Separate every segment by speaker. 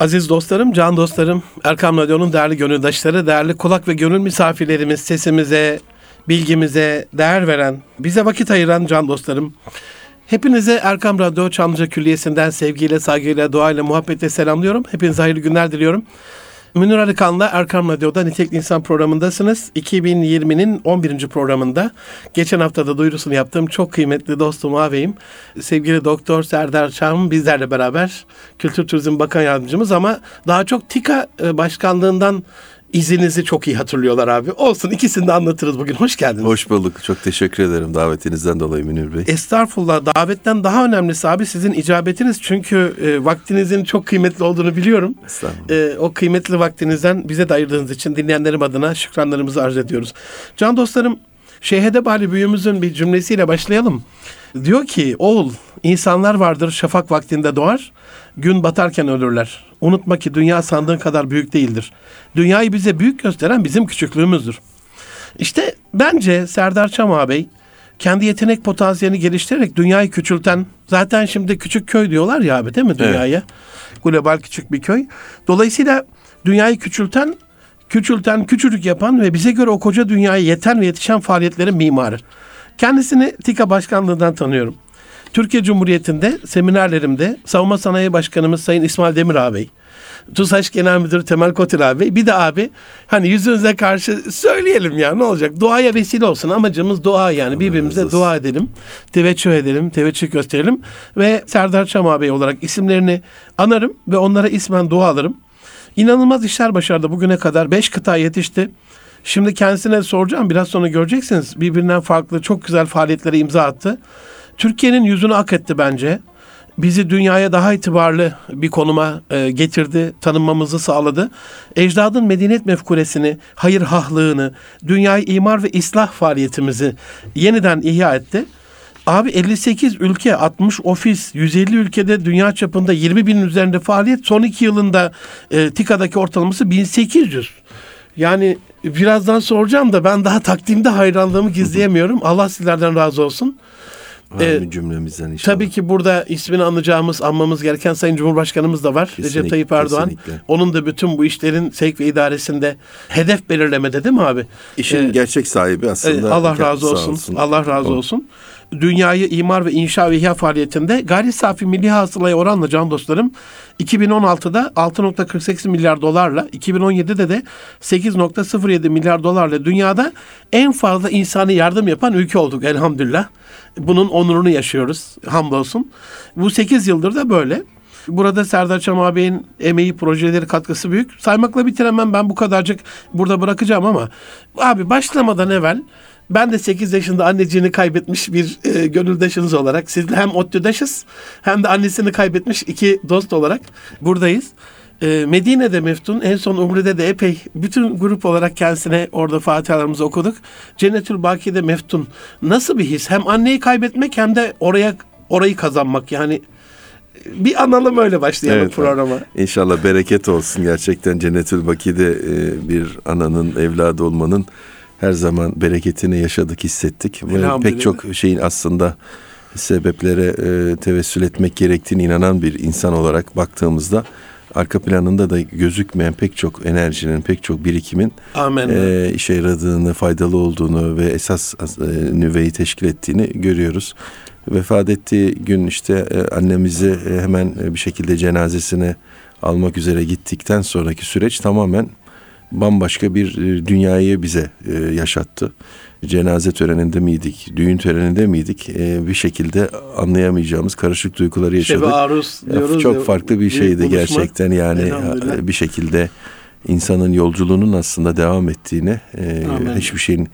Speaker 1: Aziz dostlarım, can dostlarım, Erkam Radyo'nun değerli gönüldaşları, değerli kulak ve gönül misafirlerimiz, sesimize, bilgimize değer veren, bize vakit ayıran can dostlarım. Hepinize Erkam Radyo Çamlıca Külliyesi'nden sevgiyle, saygıyla, duayla, muhabbetle selamlıyorum. Hepinize hayırlı günler diliyorum. Münir Arıkan'la Erkam Radyo'da Nitekli İnsan programındasınız. 2020'nin 11. programında geçen hafta da duyurusunu yaptığım çok kıymetli dostum ağabeyim sevgili Doktor Serdar Çam bizlerle beraber Kültür Turizm Bakan Yardımcımız ama daha çok TİKA e, Başkanlığından izinizi çok iyi hatırlıyorlar abi. Olsun ikisini de anlatırız bugün. Hoş geldiniz.
Speaker 2: Hoş bulduk. Çok teşekkür ederim davetinizden dolayı Münir Bey.
Speaker 1: Estağfurullah. Davetten daha önemlisi abi sizin icabetiniz. Çünkü e, vaktinizin çok kıymetli olduğunu biliyorum. E, o kıymetli vaktinizden bize de ayırdığınız için dinleyenlerim adına şükranlarımızı arz ediyoruz. Can dostlarım, Şehede Bali büyüğümüzün bir cümlesiyle başlayalım. Diyor ki oğul insanlar vardır şafak vaktinde doğar, gün batarken ölürler. Unutma ki dünya sandığın kadar büyük değildir. Dünyayı bize büyük gösteren bizim küçüklüğümüzdür. İşte bence Serdar Çam Bey kendi yetenek potansiyelini geliştirerek dünyayı küçülten zaten şimdi küçük köy diyorlar ya abi değil mi dünyaya? Evet. Global küçük bir köy. Dolayısıyla dünyayı küçülten, küçülten, küçücük yapan ve bize göre o koca dünyaya yeten ve yetişen faaliyetlerin mimarı. Kendisini TİKA Başkanlığı'ndan tanıyorum. Türkiye Cumhuriyeti'nde seminerlerimde Savunma Sanayi Başkanımız Sayın İsmail Demir ağabey, TUSAŞ Genel Müdürü Temel Kotil abi. Bir de abi hani yüzünüze karşı söyleyelim ya ne olacak? Duaya vesile olsun. Amacımız dua yani. Birbirimize dua edelim. Teveccüh edelim. Teveccüh gösterelim. Ve Serdar Çam abi olarak isimlerini anarım ve onlara ismen dua alırım. İnanılmaz işler başardı bugüne kadar. Beş kıta yetişti. Şimdi kendisine soracağım. Biraz sonra göreceksiniz. Birbirinden farklı çok güzel faaliyetlere imza attı. Türkiye'nin yüzünü ak etti bence. Bizi dünyaya daha itibarlı bir konuma e, getirdi, tanınmamızı sağladı. Ecdadın medeniyet mefkulesini, hayır hahlığını, dünyayı imar ve islah faaliyetimizi yeniden ihya etti. Abi 58 ülke, 60 ofis, 150 ülkede dünya çapında 20 binin üzerinde faaliyet. Son iki yılında e, TİKA'daki ortalaması 1800. Yani birazdan soracağım da ben daha takdimde hayranlığımı gizleyemiyorum. Allah sizlerden razı olsun.
Speaker 2: Ee, cümlemizden inşallah.
Speaker 1: Tabii ki burada ismini anacağımız, anmamız gereken Sayın Cumhurbaşkanımız da var. Kesinlikle, Recep Tayyip Erdoğan. Kesinlikle. Onun da bütün bu işlerin sevk ve idaresinde hedef belirlemede değil mi abi?
Speaker 2: İşin ee, gerçek sahibi aslında.
Speaker 1: E, Allah razı olsun. olsun. Allah razı olsun. Dünyayı imar ve inşa ve ihya faaliyetinde gayri safi milli hasılaya oranla can dostlarım 2016'da 6.48 milyar dolarla 2017'de de 8.07 milyar dolarla dünyada en fazla insani yardım yapan ülke olduk elhamdülillah. Bunun onurunu yaşıyoruz hamdolsun. Bu 8 yıldır da böyle. Burada Serdar Çam ağabeyin emeği, projeleri, katkısı büyük. Saymakla bitiremem ben bu kadarcık burada bırakacağım ama abi başlamadan evvel ben de 8 yaşında anneciğini kaybetmiş bir e, gönüldaşınız olarak sizle hem ODTÜ'daşız hem de annesini kaybetmiş iki dost olarak buradayız. E, Medine'de Meftun, en son Umre'de de epey bütün grup olarak kendisine orada fatihalarımızı okuduk. Cennetül Baki'de Meftun. Nasıl bir his? Hem anneyi kaybetmek hem de oraya orayı kazanmak yani bir analım öyle başlayalım evet, programa.
Speaker 2: İnşallah bereket olsun gerçekten Cennetül Baki'de e, bir ananın evladı olmanın her zaman bereketini yaşadık, hissettik. Ve pek çok şeyin aslında sebeplere e, tevessül etmek gerektiğini inanan bir insan olarak baktığımızda arka planında da gözükmeyen pek çok enerjinin, pek çok birikimin. E, işe yaradığını, faydalı olduğunu ve esas e, nüveyi teşkil ettiğini görüyoruz. Vefat ettiği gün işte e, annemizi e, hemen bir şekilde cenazesine almak üzere gittikten sonraki süreç tamamen bambaşka bir e, dünyayı bize e, yaşattı. Cenaze töreninde miydik, düğün töreninde miydik? E, bir şekilde anlayamayacağımız karışık duyguları yaşadık. Şebe
Speaker 1: aruz diyoruz.
Speaker 2: Çok ya, farklı bir şeydi buluşma. gerçekten yani bir şekilde insanın yolculuğunun aslında devam ettiğini, Amen. hiçbir şeyin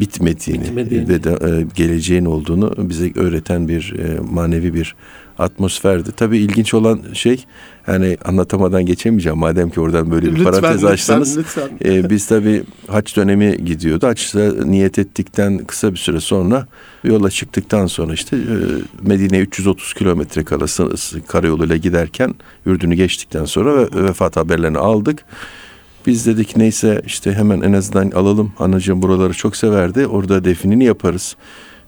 Speaker 2: bitmediğini, bitmediğini ve de geleceğin olduğunu bize öğreten bir manevi bir atmosferdi. Tabii ilginç olan şey yani anlatamadan geçemeyeceğim madem ki oradan böyle bir lütfen, parantez açtınız. Lütfen, lütfen. E, biz tabii haç dönemi gidiyordu. Haçta niyet ettikten kısa bir süre sonra yola çıktıktan sonra işte e, Medine 330 kilometre kalası karayoluyla giderken Ürdün'ü geçtikten sonra ve, vefat haberlerini aldık. Biz dedik neyse işte hemen en azından alalım. Anacığım buraları çok severdi. Orada definini yaparız.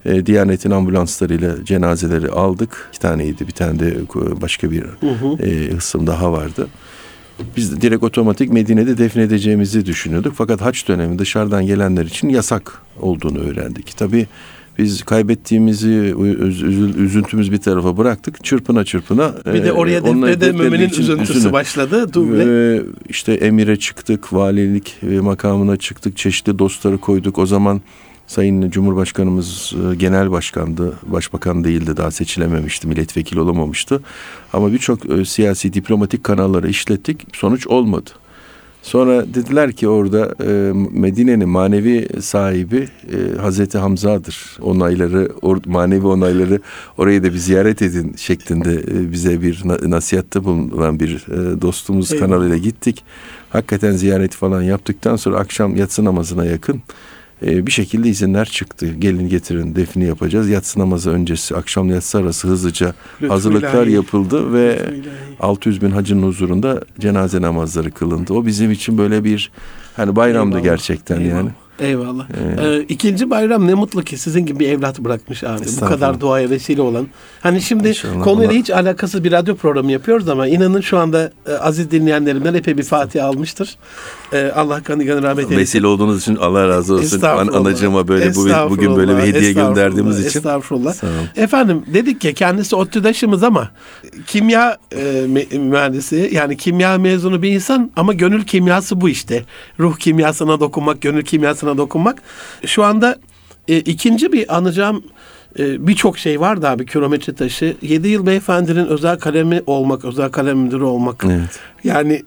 Speaker 2: E, Diyanet'in ambulanslarıyla cenazeleri aldık. İki taneydi. Bir tane de başka bir hı hı. E, hısım daha vardı. Biz de direkt otomatik Medine'de defnedeceğimizi düşünüyorduk. Fakat haç dönemi dışarıdan gelenler için yasak olduğunu öğrendik. Tabii biz kaybettiğimizi üzüntümüz bir tarafa bıraktık. Çırpına çırpına.
Speaker 1: Bir de e, oraya defnedememenin üzüntüsü üzüntü. başladı. Duble.
Speaker 2: Ve işte emire çıktık, valilik makamına çıktık. Çeşitli dostları koyduk. O zaman Sayın Cumhurbaşkanımız e, genel başkandı, başbakan değildi, daha seçilememişti, milletvekili olamamıştı. Ama birçok e, siyasi diplomatik kanalları işlettik, sonuç olmadı. Sonra dediler ki orada e, Medine'nin manevi sahibi e, Hazreti Hamza'dır. Onayları, or, manevi onayları orayı da bir ziyaret edin şeklinde e, bize bir nasihatte bulunan bir e, dostumuz kanalıyla gittik. Hakikaten ziyareti falan yaptıktan sonra akşam yatsı namazına yakın e, bir şekilde izinler çıktı. Gelin getirin defni yapacağız. Yatsı namazı öncesi akşam yatsı arası hızlıca Lütfü hazırlıklar ilahi. yapıldı ve Lütfü 600 bin hacının huzurunda cenaze namazları kılındı. O bizim için böyle bir hani bayramdı Eyvallah. gerçekten Eyvallah. yani.
Speaker 1: Eyvallah. Ee, ikinci bayram ne mutlu ki sizin gibi bir evlat bırakmış abi. Bu kadar duaya vesile olan. Hani şimdi İnşallah. konuyla hiç alakasız bir radyo programı yapıyoruz ama inanın şu anda e, aziz dinleyenlerimden epey bir Fatiha almıştır. E, Allah kanı kanı rahmet eylesin.
Speaker 2: Vesile olduğunuz için Allah razı olsun. An, anacığıma böyle bu, bugün böyle bir hediye gönderdiğimiz için.
Speaker 1: Estağfurullah. Efendim dedik ki kendisi ODTÜ'daşımız ama kimya e, mühendisi yani kimya mezunu bir insan ama gönül kimyası bu işte. Ruh kimyasına dokunmak, gönül kimyasına dokunmak. Şu anda e, ikinci bir anacağım e, birçok şey var da abi kilometre taşı. 7 yıl beyefendinin özel kalemi olmak, özel kalem müdürü olmak. Evet. Yani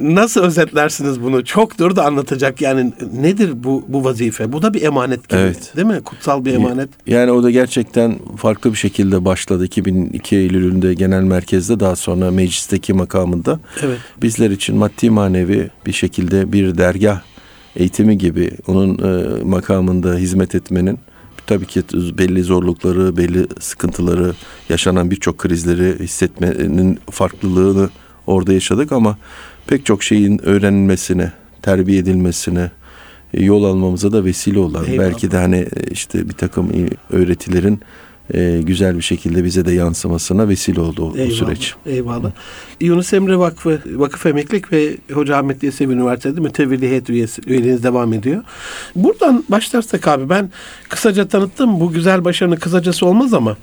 Speaker 1: Nasıl özetlersiniz bunu? Çoktur da anlatacak. Yani nedir bu bu vazife? Bu da bir emanet gibi. Evet. Değil mi? Kutsal bir emanet.
Speaker 2: Yani o da gerçekten farklı bir şekilde başladı. 2002 Eylül'ünde genel merkezde daha sonra meclisteki makamında. Evet. Bizler için maddi manevi bir şekilde bir dergah eğitimi gibi onun e, makamında hizmet etmenin tabii ki belli zorlukları, belli sıkıntıları, yaşanan birçok krizleri hissetmenin farklılığını orada yaşadık ama pek çok şeyin öğrenilmesine, terbiye edilmesine, e, yol almamıza da vesile olan Eyvallah. belki de hani e, işte bir takım öğretilerin e, güzel bir şekilde bize de yansımasına vesile oldu o, eyvallah, o süreç.
Speaker 1: Eyvallah. Yunus Emre Vakfı, Vakıf Emeklilik ve Hoca Ahmet Yesevi Üniversitesi mütevelli heyet üyesi, üyeliğiniz devam ediyor. Buradan başlarsak abi ben kısaca tanıttım. Bu güzel başarının kısacası olmaz ama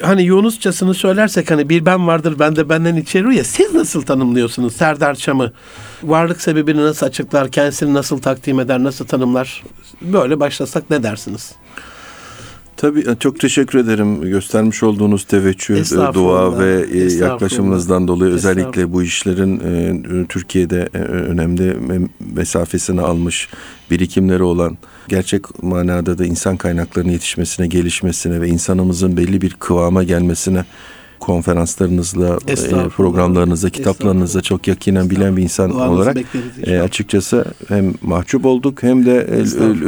Speaker 1: hani Yunusçasını söylersek hani bir ben vardır ben de benden içeriyor ya siz nasıl tanımlıyorsunuz Serdar Çam'ı? Varlık sebebini nasıl açıklar? Kendisini nasıl takdim eder? Nasıl tanımlar? Böyle başlasak ne dersiniz?
Speaker 2: Tabii e, çok teşekkür ederim göstermiş olduğunuz teveccüh, e, dua ve e, yaklaşımınızdan dolayı özellikle bu işlerin Türkiye'de önemli mesafesini almış birikimleri olan gerçek manada da insan kaynaklarının yetişmesine, gelişmesine ve insanımızın belli bir kıvama gelmesine konferanslarınızla, programlarınızla, kitaplarınızla çok yakinen bilen bir insan Duanızı olarak e, açıkçası hem mahcup olduk hem de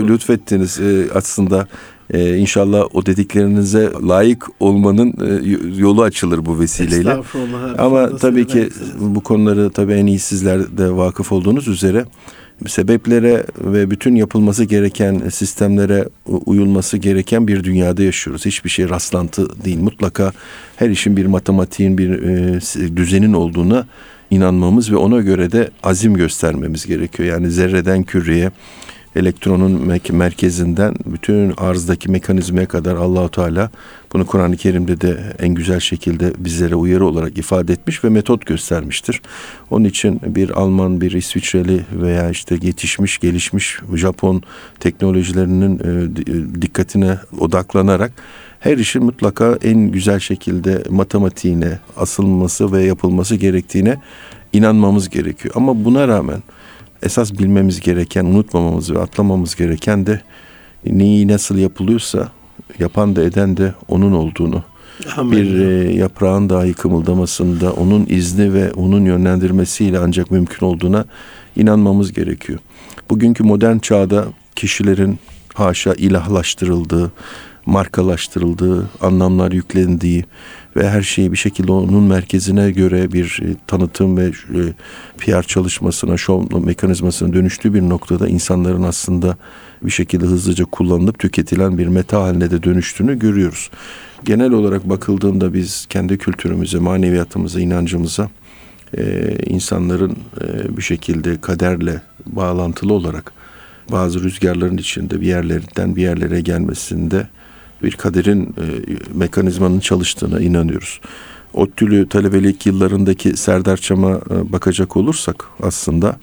Speaker 2: lütfettiniz e, aslında ee, inşallah o dediklerinize layık olmanın e, yolu açılır bu vesileyle. Ama tabii ki bu konuları tabii en iyi sizler de vakıf olduğunuz üzere sebeplere ve bütün yapılması gereken sistemlere uyulması gereken bir dünyada yaşıyoruz. Hiçbir şey rastlantı değil. Mutlaka her işin bir matematiğin, bir e, düzenin olduğuna inanmamız ve ona göre de azim göstermemiz gerekiyor. Yani zerreden küreye, elektronun merkezinden bütün arzdaki mekanizmaya kadar Allahu Teala bunu Kur'an-ı Kerim'de de en güzel şekilde bizlere uyarı olarak ifade etmiş ve metot göstermiştir. Onun için bir Alman, bir İsviçreli veya işte yetişmiş, gelişmiş Japon teknolojilerinin e, dikkatine odaklanarak her işin mutlaka en güzel şekilde matematiğine asılması ve yapılması gerektiğine inanmamız gerekiyor. Ama buna rağmen esas bilmemiz gereken, unutmamamız ve atlamamız gereken de neyi nasıl yapılıyorsa yapan da eden de onun olduğunu. Amin. Bir e, yaprağın dahi kımıldamasında onun izni ve onun yönlendirmesiyle ancak mümkün olduğuna inanmamız gerekiyor. Bugünkü modern çağda kişilerin haşa ilahlaştırıldığı, markalaştırıldığı, anlamlar yüklendiği ve her şeyi bir şekilde onun merkezine göre bir e, tanıtım ve e, PR çalışmasına, şov mekanizmasına dönüştüğü bir noktada insanların aslında bir şekilde hızlıca kullanılıp tüketilen bir meta haline de dönüştüğünü görüyoruz. Genel olarak bakıldığında biz kendi kültürümüze, maneviyatımıza, inancımıza e, insanların bir şekilde kaderle bağlantılı olarak bazı rüzgarların içinde bir yerlerden bir yerlere gelmesinde bir kaderin e, mekanizmanın çalıştığına inanıyoruz. ODTÜ'lü talebelik yıllarındaki Serdar Çam'a e, bakacak olursak aslında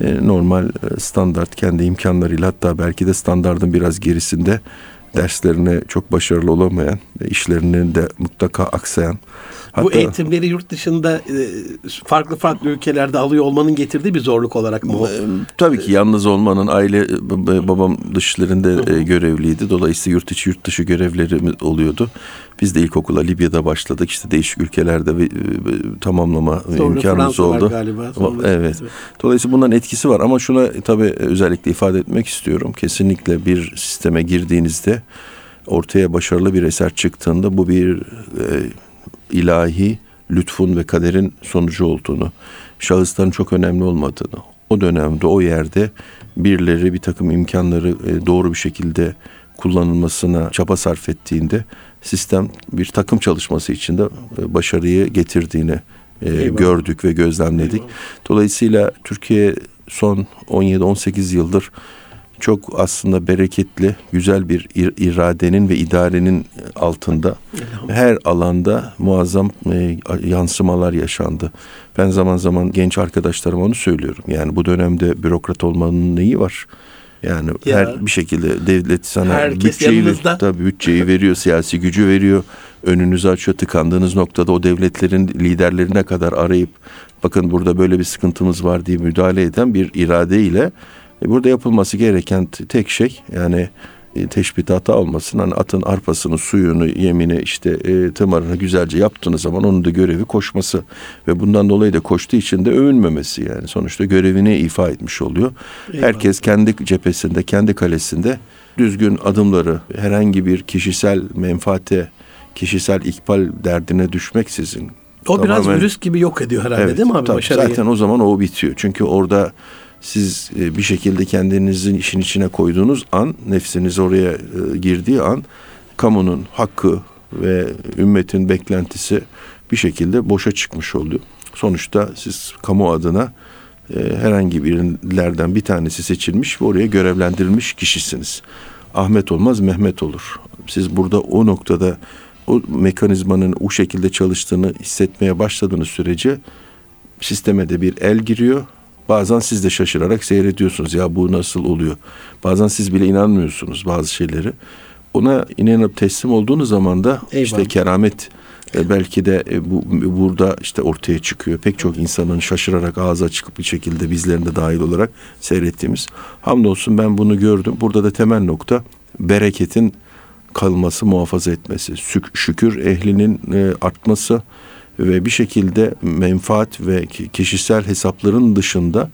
Speaker 2: e, normal standart kendi imkanlarıyla hatta belki de standardın biraz gerisinde derslerine çok başarılı olamayan, işlerinin de mutlaka aksayan.
Speaker 1: Hatta, Bu eğitimleri yurt dışında e, farklı farklı ülkelerde alıyor olmanın getirdiği bir zorluk olarak mı o?
Speaker 2: Tabii ki yalnız olmanın aile babam dışlarında görevliydi. Dolayısıyla yurt içi yurt dışı görevleri oluyordu. Biz de ilkokula Libya'da başladık. İşte değişik ülkelerde tamamlama Sonra imkanımız Fransa oldu. Galiba. Evet. Dolayısıyla bunların etkisi var ama şuna tabii özellikle ifade etmek istiyorum. Kesinlikle bir sisteme girdiğinizde ortaya başarılı bir eser çıktığında bu bir e, ilahi lütfun ve kaderin sonucu olduğunu, şahısların çok önemli olmadığını, o dönemde o yerde birileri bir takım imkanları e, doğru bir şekilde kullanılmasına çaba sarf ettiğinde sistem bir takım çalışması içinde e, başarıyı getirdiğini e, gördük ve gözlemledik. Eyvallah. Dolayısıyla Türkiye son 17-18 yıldır çok aslında bereketli, güzel bir iradenin ve idarenin altında her alanda muazzam e, yansımalar yaşandı. Ben zaman zaman genç arkadaşlarıma onu söylüyorum. Yani bu dönemde bürokrat olmanın neyi var? Yani ya, her bir şekilde devlet sana bütçeyi yanınızda. tabii bütçeyi veriyor, siyasi gücü veriyor. Önünüzü açıyor. Tıkandığınız noktada o devletlerin liderlerine kadar arayıp bakın burada böyle bir sıkıntımız var diye müdahale eden bir irade ile e, burada yapılması gereken tek şey yani e, teşbih hata olmasın. Hani atın arpasını, suyunu, yemini, işte e, tımarını güzelce yaptığınız zaman onun da görevi koşması ve bundan dolayı da koştuğu için de övünmemesi yani. Sonuçta görevini ifa etmiş oluyor. Eyvallah. Herkes kendi cephesinde, kendi kalesinde düzgün adımları herhangi bir kişisel menfaate, kişisel ikbal derdine düşmeksizin
Speaker 1: o tamamen, biraz virüs gibi yok ediyor herhalde evet, değil mi abi tabii,
Speaker 2: başarıyı? Zaten o zaman o bitiyor. Çünkü orada siz e, bir şekilde kendinizin işin içine koyduğunuz an, nefsiniz oraya e, girdiği an kamunun hakkı ve ümmetin beklentisi bir şekilde boşa çıkmış oluyor. Sonuçta siz kamu adına e, herhangi birilerden bir tanesi seçilmiş ve oraya görevlendirilmiş kişisiniz. Ahmet olmaz Mehmet olur. Siz burada o noktada o mekanizmanın o şekilde çalıştığını hissetmeye başladığınız sürece sisteme de bir el giriyor Bazen siz de şaşırarak seyrediyorsunuz ya bu nasıl oluyor. Bazen siz bile inanmıyorsunuz bazı şeyleri. Ona inanıp teslim olduğunuz zaman da Eyvallah. işte keramet e, belki de e, bu burada işte ortaya çıkıyor. Pek çok insanın şaşırarak ağzı açık bir şekilde bizlerin de dahil olarak seyrettiğimiz. Hamdolsun ben bunu gördüm. Burada da temel nokta bereketin kalması, muhafaza etmesi. Şükür ehlinin e, artması, ve bir şekilde menfaat ve kişisel hesapların dışında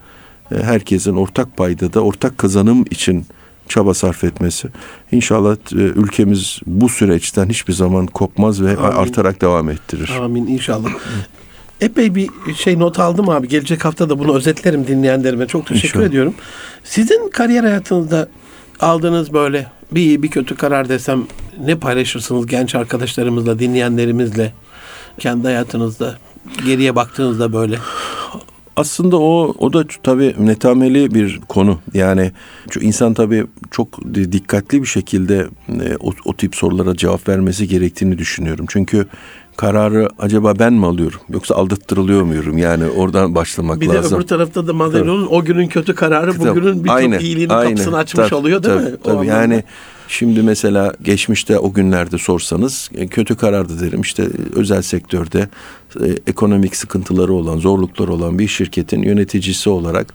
Speaker 2: e, herkesin ortak payda da ortak kazanım için çaba sarf etmesi. İnşallah e, ülkemiz bu süreçten hiçbir zaman kopmaz ve Amin. artarak devam ettirir.
Speaker 1: Amin inşallah. Epey bir şey not aldım abi. Gelecek hafta da bunu özetlerim dinleyenlerime. Çok teşekkür İnşallah. ediyorum. Sizin kariyer hayatınızda aldığınız böyle bir iyi bir kötü karar desem ne paylaşırsınız genç arkadaşlarımızla, dinleyenlerimizle? Kendi hayatınızda geriye baktığınızda böyle?
Speaker 2: Aslında o o da tabii netameli bir konu. Yani insan tabii çok dikkatli bir şekilde e, o, o tip sorulara cevap vermesi gerektiğini düşünüyorum. Çünkü kararı acaba ben mi alıyorum yoksa aldattırılıyor muyum? Yani oradan başlamak
Speaker 1: bir
Speaker 2: lazım.
Speaker 1: Bir de öbür tarafta da Madelon'un o günün kötü kararı bugünün birçok aynen, iyiliğinin aynen, kapısını açmış tabii, oluyor değil
Speaker 2: tabii, mi? Tabii, yani Şimdi mesela geçmişte o günlerde sorsanız e, kötü karardı derim. İşte özel sektörde e, ekonomik sıkıntıları olan, zorlukları olan bir şirketin yöneticisi olarak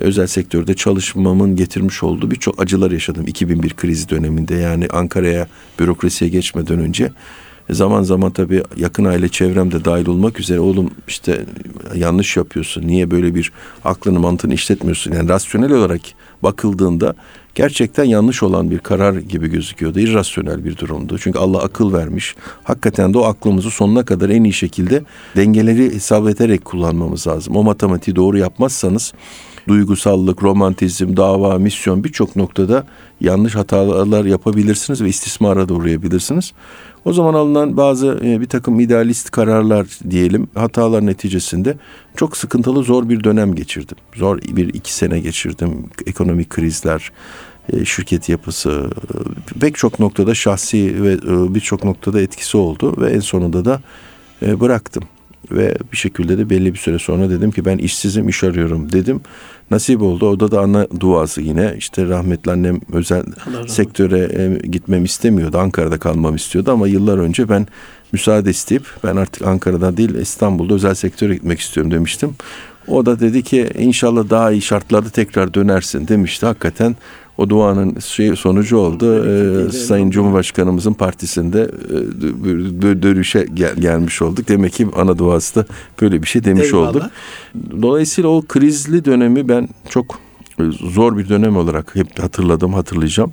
Speaker 2: e, özel sektörde çalışmamın getirmiş olduğu birçok acılar yaşadım 2001 krizi döneminde. Yani Ankara'ya bürokrasiye geçmeden önce zaman zaman tabii yakın aile çevremde dahil olmak üzere oğlum işte yanlış yapıyorsun. Niye böyle bir aklını mantığını işletmiyorsun? Yani rasyonel olarak bakıldığında gerçekten yanlış olan bir karar gibi gözüküyordu. İrrasyonel bir durumdu. Çünkü Allah akıl vermiş. Hakikaten de o aklımızı sonuna kadar en iyi şekilde dengeleri hesap ederek kullanmamız lazım. O matematiği doğru yapmazsanız duygusallık, romantizm, dava, misyon birçok noktada yanlış hatalar yapabilirsiniz ve istismara da uğrayabilirsiniz. O zaman alınan bazı e, bir takım idealist kararlar diyelim hatalar neticesinde çok sıkıntılı zor bir dönem geçirdim. Zor bir iki sene geçirdim. Ekonomik krizler, e, şirket yapısı e, pek çok noktada şahsi ve birçok noktada etkisi oldu ve en sonunda da bıraktım. Ve bir şekilde de belli bir süre sonra dedim ki ben işsizim iş arıyorum dedim. Nasip oldu. Orada da ana duası yine. işte rahmetli annem özel sektöre e, gitmem istemiyordu. Ankara'da kalmam istiyordu ama yıllar önce ben müsaade isteyip ben artık Ankara'da değil İstanbul'da özel sektöre gitmek istiyorum demiştim. O da dedi ki inşallah daha iyi şartlarda tekrar dönersin demişti. Hakikaten o duanın şey sonucu oldu. Ee, Sayın Cumhurbaşkanımızın partisinde e, dönüşe gel, gelmiş olduk. Demek ki ana duası da böyle bir şey demiş Eyvallah. olduk. Dolayısıyla o krizli dönemi ben çok e, zor bir dönem olarak hep hatırladım, hatırlayacağım.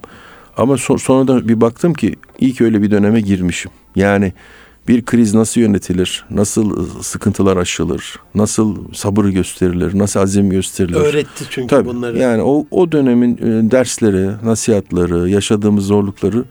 Speaker 2: Ama son, sonra da bir baktım ki iyi ki öyle bir döneme girmişim. Yani bir kriz nasıl yönetilir, nasıl sıkıntılar aşılır, nasıl sabır gösterilir, nasıl azim gösterilir.
Speaker 1: Öğretti çünkü
Speaker 2: Tabii,
Speaker 1: bunları.
Speaker 2: Yani o, o dönemin e, dersleri, nasihatları, yaşadığımız zorlukları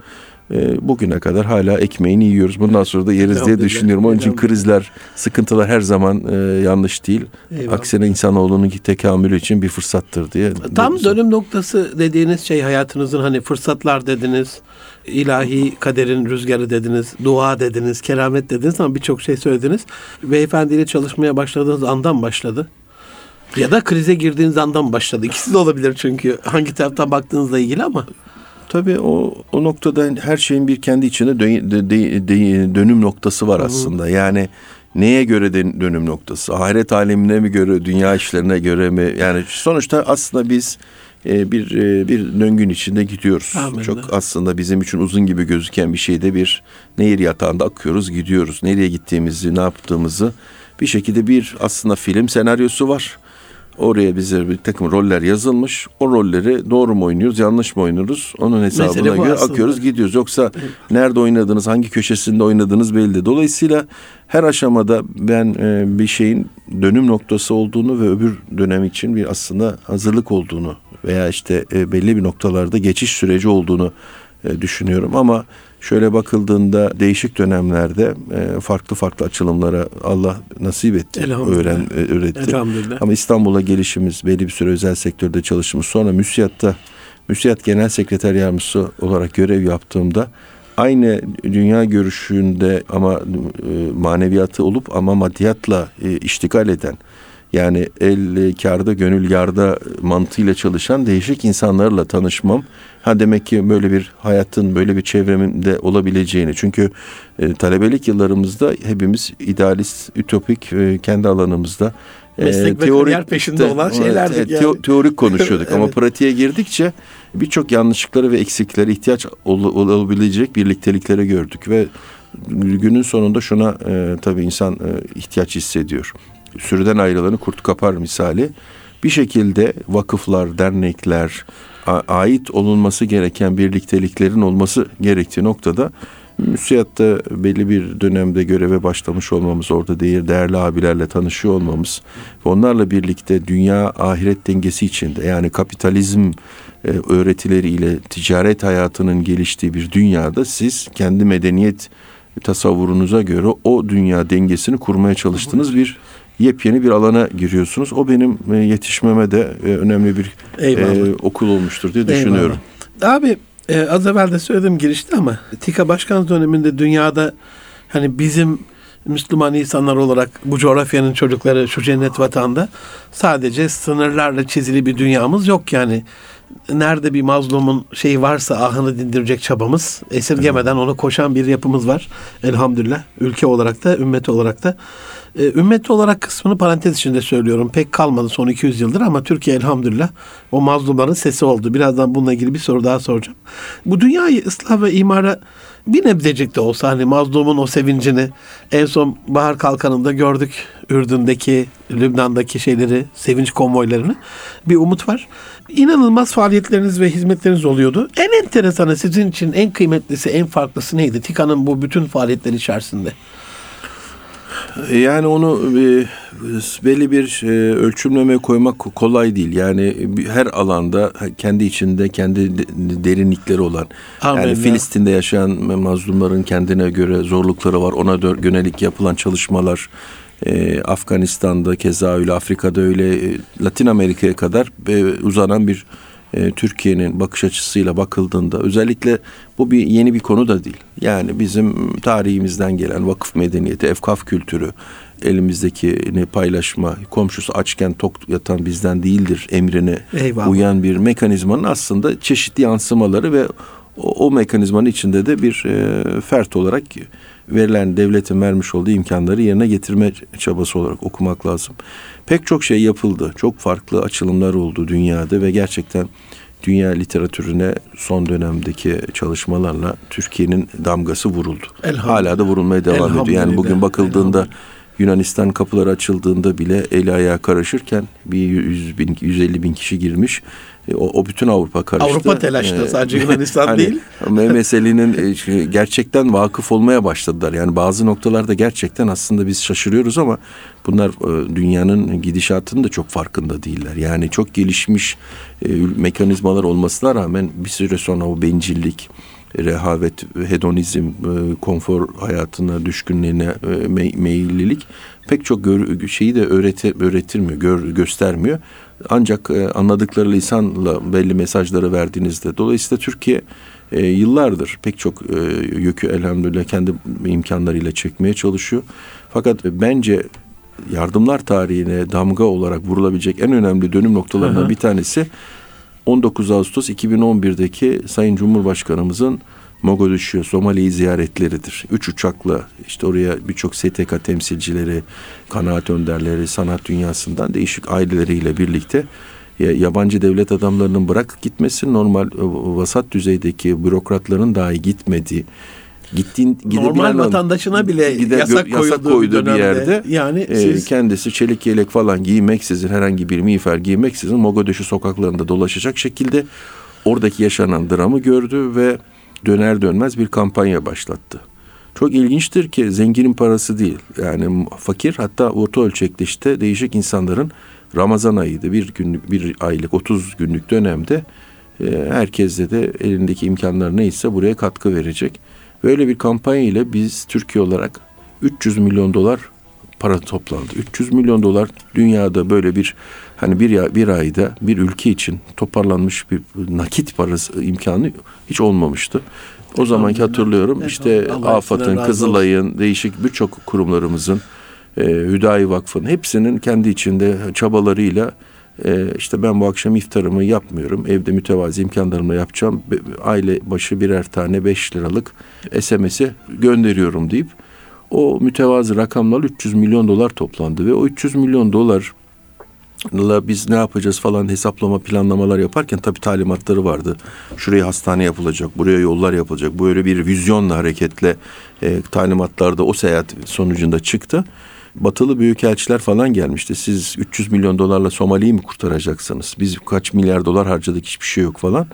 Speaker 2: e, bugüne kadar hala ekmeğini yiyoruz. Bundan sonra da yeriz diye düşünüyorum. Onun için krizler, sıkıntılar her zaman yanlış değil. Eyvallah. Aksine insanoğlunun tekamülü için bir fırsattır diye.
Speaker 1: Tam dönüm noktası dediğiniz şey hayatınızın hani fırsatlar dediniz ilahi kaderin rüzgarı dediniz, dua dediniz, keramet dediniz ama birçok şey söylediniz. Beyefendiyle çalışmaya başladığınız andan başladı. Ya da krize girdiğiniz andan başladı. İkisi de olabilir çünkü hangi taraftan baktığınızla ilgili ama.
Speaker 2: Tabii o o noktada her şeyin bir kendi içinde dö- de, de, de, dönüm noktası var aslında. Yani neye göre de dönüm noktası? Ahiret alemine mi göre, dünya işlerine göre mi? Yani sonuçta aslında biz e, bir e, bir döngün içinde gidiyoruz. Amin. Çok aslında bizim için uzun gibi gözüken bir şeyde bir nehir yatağında akıyoruz, gidiyoruz. Nereye gittiğimizi, ne yaptığımızı bir şekilde bir aslında film senaryosu var. Oraya bize bir takım roller yazılmış. O rolleri doğru mu oynuyoruz, yanlış mı oynuyoruz? Onun hesabına göre aslında. akıyoruz, gidiyoruz. Yoksa nerede oynadığınız, hangi köşesinde oynadığınız belli. Dolayısıyla her aşamada ben e, bir şeyin dönüm noktası olduğunu ve öbür dönem için bir aslında hazırlık olduğunu veya işte e, belli bir noktalarda geçiş süreci olduğunu e, düşünüyorum ama şöyle bakıldığında değişik dönemlerde e, farklı farklı açılımlara Allah nasip etti, öğren öğretti. Elhamdülillah. Ama İstanbul'a gelişimiz, belli bir süre özel sektörde çalışımız, sonra müsiyatta müsiyat genel sekreter yardımcısı olarak görev yaptığımda aynı dünya görüşünde ama maneviyatı olup ama maddiyatla iştikal eden yani el karda gönül yarda mantığıyla çalışan değişik insanlarla tanışmam. Ha demek ki böyle bir hayatın böyle bir çevreminde olabileceğini. Çünkü e, talebelik yıllarımızda hepimiz idealist, ütopik e, kendi alanımızda
Speaker 1: e, Meslek ve teorik, kariyer peşinde olan şeylerdik
Speaker 2: evet, yani. Teorik konuşuyorduk evet. ama pratiğe girdikçe birçok yanlışlıkları ve eksikleri ihtiyaç ol, olabilecek birlikteliklere gördük ve günün sonunda şuna e, tabii insan e, ihtiyaç hissediyor sürüden ayrılanı kurt kapar misali bir şekilde vakıflar, dernekler, ait olunması gereken birlikteliklerin olması gerektiği noktada müsiyatta belli bir dönemde göreve başlamış olmamız, orada değil değerli abilerle tanışıyor olmamız ve onlarla birlikte dünya ahiret dengesi içinde yani kapitalizm e, öğretileriyle ticaret hayatının geliştiği bir dünyada siz kendi medeniyet tasavvurunuza göre o dünya dengesini kurmaya çalıştığınız bir yepyeni bir alana giriyorsunuz. O benim e, yetişmeme de e, önemli bir e, okul olmuştur diye düşünüyorum.
Speaker 1: Eyvallah. Abi e, az evvel de söyledim girişte ama TİKA Başkan döneminde dünyada hani bizim Müslüman insanlar olarak bu coğrafyanın çocukları şu cennet vatanda sadece sınırlarla çizili bir dünyamız yok yani. Nerede bir mazlumun şeyi varsa ahını dindirecek çabamız esirgemeden onu koşan bir yapımız var. Elhamdülillah ülke olarak da ümmet olarak da. E, ümmet olarak kısmını parantez içinde söylüyorum. Pek kalmadı son 200 yıldır ama Türkiye elhamdülillah o mazlumların sesi oldu. Birazdan bununla ilgili bir soru daha soracağım. Bu dünyayı ıslah ve imara bir nebzecik de olsa hani mazlumun o sevincini en son bahar kalkanında gördük Ürdün'deki, Lübnan'daki şeyleri, sevinç konvoylarını. Bir umut var. İnanılmaz faaliyetleriniz ve hizmetleriniz oluyordu. En enteresanı sizin için en kıymetlisi, en farklısı neydi? TİKA'nın bu bütün faaliyetleri içerisinde.
Speaker 2: Yani onu e, belli bir e, ölçümleme koymak kolay değil. Yani her alanda kendi içinde kendi derinlikleri olan Amin yani ya. Filistin'de yaşayan mazlumların kendine göre zorlukları var. Ona yönelik yapılan çalışmalar e, Afganistan'da keza öyle Afrika'da öyle Latin Amerika'ya kadar uzanan bir e, Türkiye'nin bakış açısıyla bakıldığında özellikle bu bir yeni bir konu da değil. Yani bizim tarihimizden gelen vakıf medeniyeti, efkaf kültürü, elimizdekini paylaşma, komşusu açken tok yatan bizden değildir emrine Eyvallah. uyan bir mekanizmanın aslında çeşitli yansımaları ve o, o mekanizmanın içinde de bir e, fert olarak verilen devletin vermiş olduğu imkanları yerine getirme çabası olarak okumak lazım. Pek çok şey yapıldı. Çok farklı açılımlar oldu dünyada ve gerçekten dünya literatürüne son dönemdeki çalışmalarla Türkiye'nin damgası vuruldu. Hala da vurulmaya devam ediyor. Yani bugün bakıldığında Yunanistan kapıları açıldığında bile eli ayağı karışırken bir 100 bin, 150 bin kişi girmiş. E, o, o bütün Avrupa karıştı.
Speaker 1: Avrupa telaşta ee, sadece Yunanistan hani, değil.
Speaker 2: meselenin e, gerçekten vakıf olmaya başladılar. Yani bazı noktalarda gerçekten aslında biz şaşırıyoruz ama bunlar e, dünyanın gidişatının da çok farkında değiller. Yani çok gelişmiş mekanizmalar olmasına rağmen bir süre sonra o bencillik, rehavet, hedonizm, konfor hayatına düşkünlüğüne meyillilik pek çok gör, şeyi de öğreti, öğretirmiyor, gör, göstermiyor. Ancak e, anladıkları lisanla belli mesajları verdiğinizde. Dolayısıyla Türkiye e, yıllardır pek çok e, yükü elhamdülillah kendi imkanlarıyla çekmeye çalışıyor. Fakat bence yardımlar tarihine damga olarak vurulabilecek en önemli dönüm noktalarından bir tanesi 19 Ağustos 2011'deki Sayın Cumhurbaşkanımızın Mogadishu, Somali'yi ziyaretleridir. Üç uçakla işte oraya birçok STK temsilcileri, kanaat önderleri, sanat dünyasından değişik aileleriyle birlikte yabancı devlet adamlarının bırak gitmesi normal e, vasat düzeydeki bürokratların dahi gitmediği
Speaker 1: gittiğin normal vatandaşına bile gide, yasak, yasak koyduğu bir yerde
Speaker 2: yani e, siz... kendisi çelik yelek falan giymeksizin herhangi bir miğfer giymeksizin Mogadishu sokaklarında dolaşacak şekilde oradaki yaşanan dramı gördü ve döner dönmez bir kampanya başlattı. Çok ilginçtir ki zenginin parası değil. Yani fakir hatta orta ölçekli işte değişik insanların Ramazan ayıydı. Bir günlük, bir aylık 30 günlük dönemde e, herkeste de elindeki imkanlar neyse buraya katkı verecek. Böyle bir kampanya ile biz Türkiye olarak 300 milyon dolar para toplandı. 300 milyon dolar dünyada böyle bir hani bir bir ayda bir ülke için toparlanmış bir nakit parası imkanı hiç olmamıştı. O zamanki hatırlıyorum işte AFAD'ın, Kızılay'ın, değişik birçok kurumlarımızın, e, Hüdayi Vakfı'nın hepsinin kendi içinde çabalarıyla e, işte ben bu akşam iftarımı yapmıyorum. Evde mütevazi imkanlarımla yapacağım. Aile başı birer tane 5 liralık SMS'i gönderiyorum deyip o mütevazı rakamlar 300 milyon dolar toplandı ve o 300 milyon dolar biz ne yapacağız falan hesaplama planlamalar yaparken tabii talimatları vardı. Şuraya hastane yapılacak, buraya yollar yapılacak. Böyle bir vizyonla hareketle e, talimatlarda o seyahat sonucunda çıktı. Batılı büyükelçiler falan gelmişti. Siz 300 milyon dolarla Somali'yi mi kurtaracaksınız? Biz kaç milyar dolar harcadık hiçbir şey yok falan.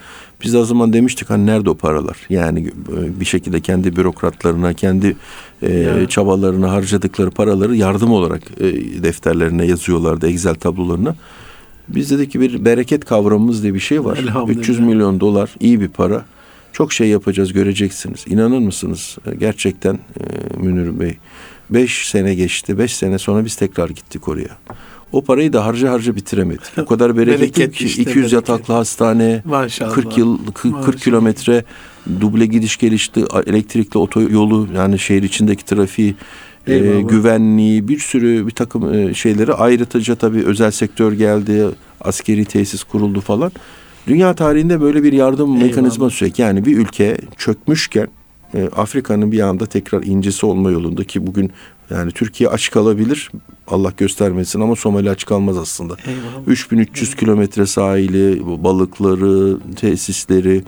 Speaker 2: Biz o zaman demiştik hani nerede o paralar? Yani e, bir şekilde kendi bürokratlarına, kendi e, yani. çabalarına harcadıkları paraları yardım olarak e, defterlerine yazıyorlardı, Excel tablolarına. Biz dedik ki bir bereket kavramımız diye bir şey var. 300 milyon dolar iyi bir para. Çok şey yapacağız göreceksiniz. İnanır mısınız? E, gerçekten e, Münir Bey Beş sene geçti. Beş sene sonra biz tekrar gittik oraya. O parayı da harca harca bitiremedik. O kadar bereketli ki işte, 200 bereket. yataklı hastane, Maşallah. 40 yıl 40, 40 kilometre duble gidiş gelişti, elektrikli otoyolu yani şehir içindeki trafiği e, güvenliği bir sürü bir takım e, şeyleri ayrıtıcı tabii özel sektör geldi, askeri tesis kuruldu falan. Dünya tarihinde böyle bir yardım Eyvallah. mekanizması sürekli yani bir ülke çökmüşken e, Afrika'nın bir anda tekrar incisi olma yolunda ki bugün yani Türkiye aç kalabilir. Allah göstermesin ama Somali aç kalmaz aslında. Eyvallah. 3300 kilometre sahili, balıkları, tesisleri,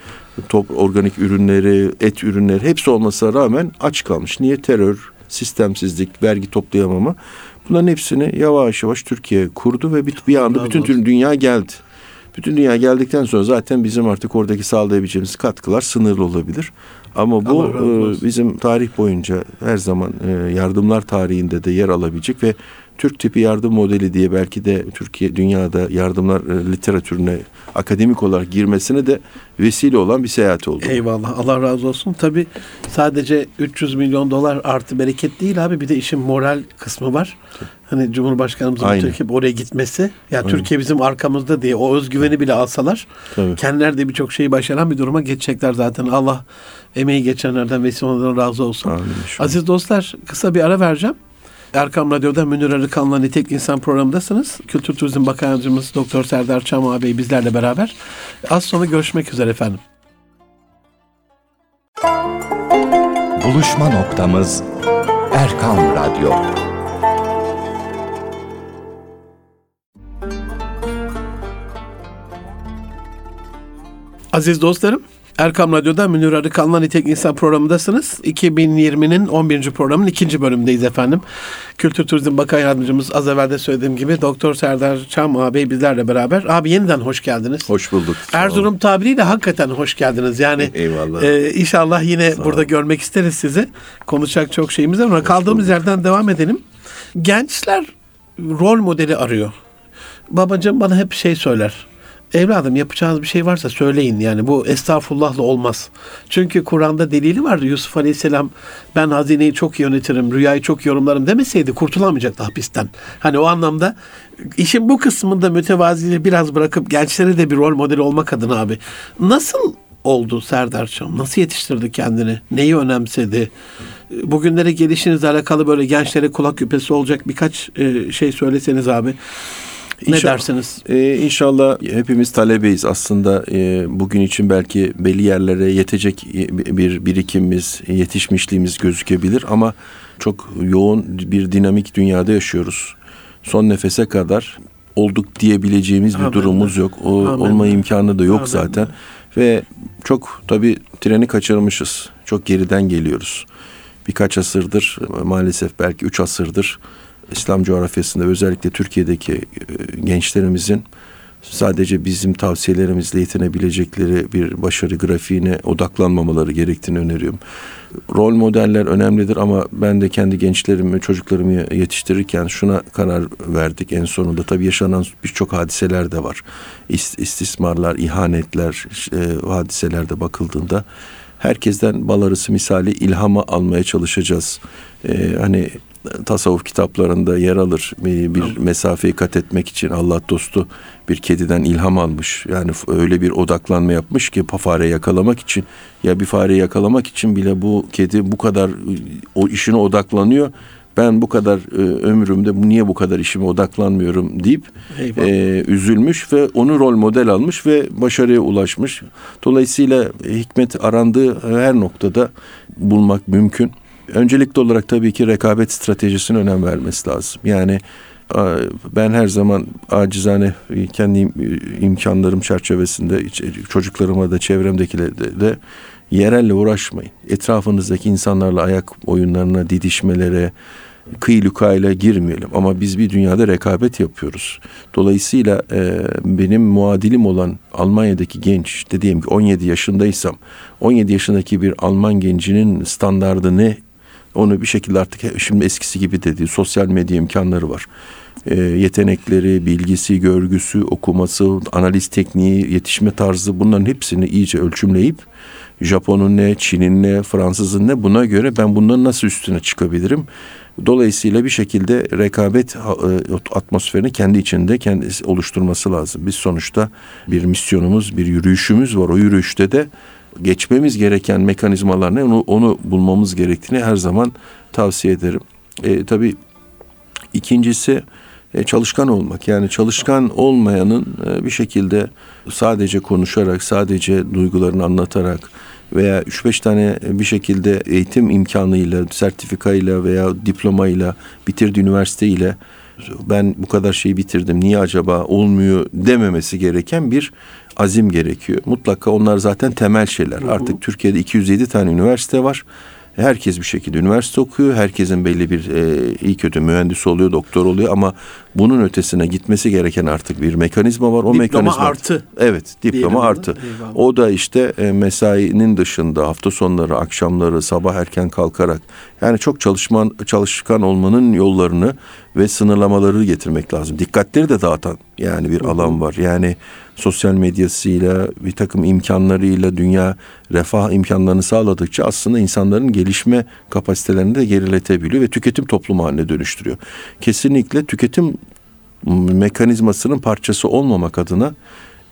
Speaker 2: top, organik ürünleri, et ürünleri hepsi olmasına rağmen aç kalmış. Niye? Terör, sistemsizlik, vergi toplayamama. Bunların hepsini yavaş yavaş Türkiye kurdu ve bir, bir anda bütün tüm dünya geldi. Bütün dünya geldikten sonra zaten bizim artık oradaki sağlayabileceğimiz katkılar sınırlı olabilir. Ama bu e, bizim tarih boyunca her zaman e, yardımlar tarihinde de yer alabilecek ve Türk tipi yardım modeli diye belki de Türkiye dünyada yardımlar e, literatürüne akademik olarak girmesine de vesile olan bir seyahat oldu.
Speaker 1: Eyvallah. Allah razı olsun. Tabi sadece 300 milyon dolar artı bereket değil abi. Bir de işin moral kısmı var. Hani Cumhurbaşkanımızın Türkiye oraya gitmesi. Ya yani Türkiye bizim arkamızda diye o özgüveni bile alsalar Tabii. kendileri de birçok şeyi başaran bir duruma geçecekler zaten. Allah emeği geçenlerden ve razı olsun. Amin, Aziz dostlar kısa bir ara vereceğim. Erkam Radyo'da Münir Arıkan'la Nitek İnsan programındasınız. Kültür Turizm Bakanımız Doktor Serdar Çamağ Bey bizlerle beraber. Az sonra görüşmek üzere efendim.
Speaker 3: Buluşma noktamız Erkam Radyo.
Speaker 1: Aziz dostlarım, Erkam Radyo'da Münir Arıkan'la Nitek İnsan programındasınız. 2020'nin 11. programının ikinci bölümündeyiz efendim. Kültür Turizm Bakan Yardımcımız az evvel de söylediğim gibi Doktor Serdar Çam abi bizlerle beraber. Abi yeniden hoş geldiniz.
Speaker 2: Hoş bulduk.
Speaker 1: Erzurum tabiriyle hakikaten hoş geldiniz. Yani
Speaker 2: Eyvallah.
Speaker 1: E, inşallah yine burada görmek isteriz sizi. Konuşacak çok şeyimiz var kaldığımız bulduk. yerden devam edelim. Gençler rol modeli arıyor. Babacığım bana hep şey söyler evladım yapacağınız bir şey varsa söyleyin yani bu estağfurullahla olmaz. Çünkü Kur'an'da delili vardı Yusuf Aleyhisselam ben hazineyi çok yönetirim, rüyayı çok yorumlarım demeseydi kurtulamayacaktı hapisten. Hani o anlamda işin bu kısmında mütevaziliği biraz bırakıp gençlere de bir rol model olmak adına abi. Nasıl oldu Serdar'cığım? Nasıl yetiştirdi kendini? Neyi önemsedi? Bugünlere gelişinizle alakalı böyle gençlere kulak küpesi olacak birkaç e, şey söyleseniz abi. İnşallah, ne dersiniz?
Speaker 2: E, inşallah hepimiz talebeyiz. Aslında e, bugün için belki belli yerlere yetecek bir birikimimiz, yetişmişliğimiz gözükebilir ama çok yoğun bir dinamik dünyada yaşıyoruz. Son nefese kadar olduk diyebileceğimiz bir Amin. durumumuz yok. O Amin. olma imkanı da yok Amin. zaten. Ve çok tabii treni kaçırmışız. Çok geriden geliyoruz. Birkaç asırdır maalesef belki üç asırdır İslam coğrafyasında özellikle Türkiye'deki e, gençlerimizin sadece bizim tavsiyelerimizle yetinebilecekleri bir başarı grafiğine odaklanmamaları gerektiğini öneriyorum. Rol modeller önemlidir ama ben de kendi gençlerimi, çocuklarımı yetiştirirken şuna karar verdik en sonunda. Tabii yaşanan birçok hadiseler de var. İstismarlar, ihanetler, e, hadiselerde bakıldığında herkesten bal arısı misali ilhamı almaya çalışacağız. Ee, hani tasavvuf kitaplarında yer alır. Bir, bir mesafeyi kat etmek için Allah dostu bir kediden ilham almış. Yani öyle bir odaklanma yapmış ki fare yakalamak için ya bir fare yakalamak için bile bu kedi bu kadar o işine odaklanıyor. Ben bu kadar e, ömrümde niye bu kadar işime odaklanmıyorum deyip e, üzülmüş ve onu rol model almış ve başarıya ulaşmış. Dolayısıyla hikmet arandığı her noktada bulmak mümkün. Öncelikli olarak tabii ki rekabet stratejisine önem vermesi lazım. Yani ben her zaman acizane kendi imkanlarım çerçevesinde çocuklarıma da çevremdekilere de yerelle uğraşmayın. Etrafınızdaki insanlarla ayak oyunlarına, didişmelere, kıylukayla girmeyelim. Ama biz bir dünyada rekabet yapıyoruz. Dolayısıyla e, benim muadilim olan Almanya'daki genç, dediğim ki 17 yaşındaysam, 17 yaşındaki bir Alman gencinin standardı ne onu bir şekilde artık şimdi eskisi gibi dedi sosyal medya imkanları var. E, yetenekleri, bilgisi, görgüsü, okuması, analiz tekniği, yetişme tarzı bunların hepsini iyice ölçümleyip Japon'un ne, Çin'in ne, Fransız'ın ne buna göre ben bunların nasıl üstüne çıkabilirim? Dolayısıyla bir şekilde rekabet e, atmosferini kendi içinde kendisi oluşturması lazım. Biz sonuçta bir misyonumuz, bir yürüyüşümüz var. O yürüyüşte de geçmemiz gereken mekanizmalar ne onu, onu bulmamız gerektiğini her zaman tavsiye ederim. E, tabii ikincisi e, çalışkan olmak. Yani çalışkan olmayanın e, bir şekilde sadece konuşarak, sadece duygularını anlatarak veya 3-5 tane bir şekilde eğitim imkanıyla, sertifikayla veya diplomayla, bitirdiği üniversiteyle ben bu kadar şeyi bitirdim niye acaba olmuyor dememesi gereken bir azim gerekiyor. Mutlaka onlar zaten temel şeyler. Artık Türkiye'de 207 tane üniversite var. Herkes bir şekilde üniversite okuyor. Herkesin belli bir e, iyi kötü mühendis oluyor, doktor oluyor ama bunun ötesine gitmesi gereken artık bir mekanizma var. O
Speaker 1: diploma
Speaker 2: mekanizma
Speaker 1: artı.
Speaker 2: Evet, diploma artı. Eyvallah. O da işte e, mesainin dışında hafta sonları, akşamları, sabah erken kalkarak yani çok çalışman çalışkan olmanın yollarını ve sınırlamaları getirmek lazım. Dikkatleri de dağıtan yani bir alan var. Yani sosyal medyasıyla, bir takım imkanlarıyla dünya refah imkanlarını sağladıkça aslında insanların gelişme kapasitelerini de geriletebiliyor ve tüketim toplumu haline dönüştürüyor. Kesinlikle tüketim mekanizmasının parçası olmamak adına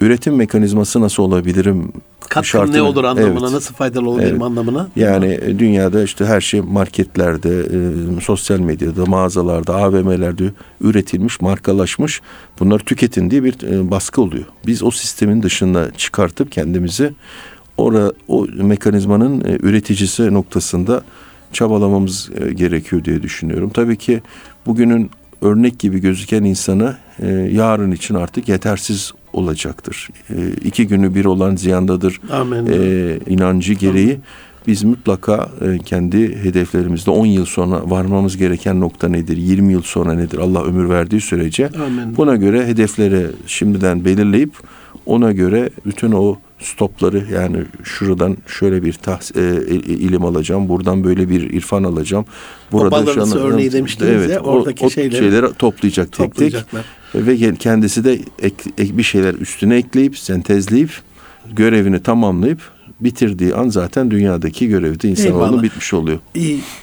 Speaker 2: üretim mekanizması nasıl olabilirim?
Speaker 1: Katkım ne olur anlamına, evet. nasıl faydalı olabilirim evet. anlamına.
Speaker 2: Yani mi? dünyada işte her şey marketlerde, e, sosyal medyada, mağazalarda, AVM'lerde üretilmiş, markalaşmış. Bunları tüketin diye bir e, baskı oluyor. Biz o sistemin dışında çıkartıp kendimizi ora o mekanizmanın e, üreticisi noktasında çabalamamız e, gerekiyor diye düşünüyorum. Tabii ki bugünün örnek gibi gözüken insanı e, yarın için artık yetersiz olacaktır. E, iki günü bir olan ziyandadır Amen. E, inancı gereği. Amen. Biz mutlaka e, kendi hedeflerimizde 10 yıl sonra varmamız gereken nokta nedir? 20 yıl sonra nedir? Allah ömür verdiği sürece Amen. buna göre hedefleri şimdiden belirleyip ona göre bütün o stopları yani şuradan şöyle bir tahs, e, ilim alacağım, buradan böyle bir irfan alacağım.
Speaker 1: Burada şu an, örneği demiştiniz evet, ya oradaki o, şeyleri, şeyleri
Speaker 2: toplayacak tek tek ve kendisi de ek, ek, bir şeyler üstüne ekleyip sentezleyip görevini tamamlayıp bitirdiği an zaten dünyadaki görevde insanoğlu bitmiş oluyor.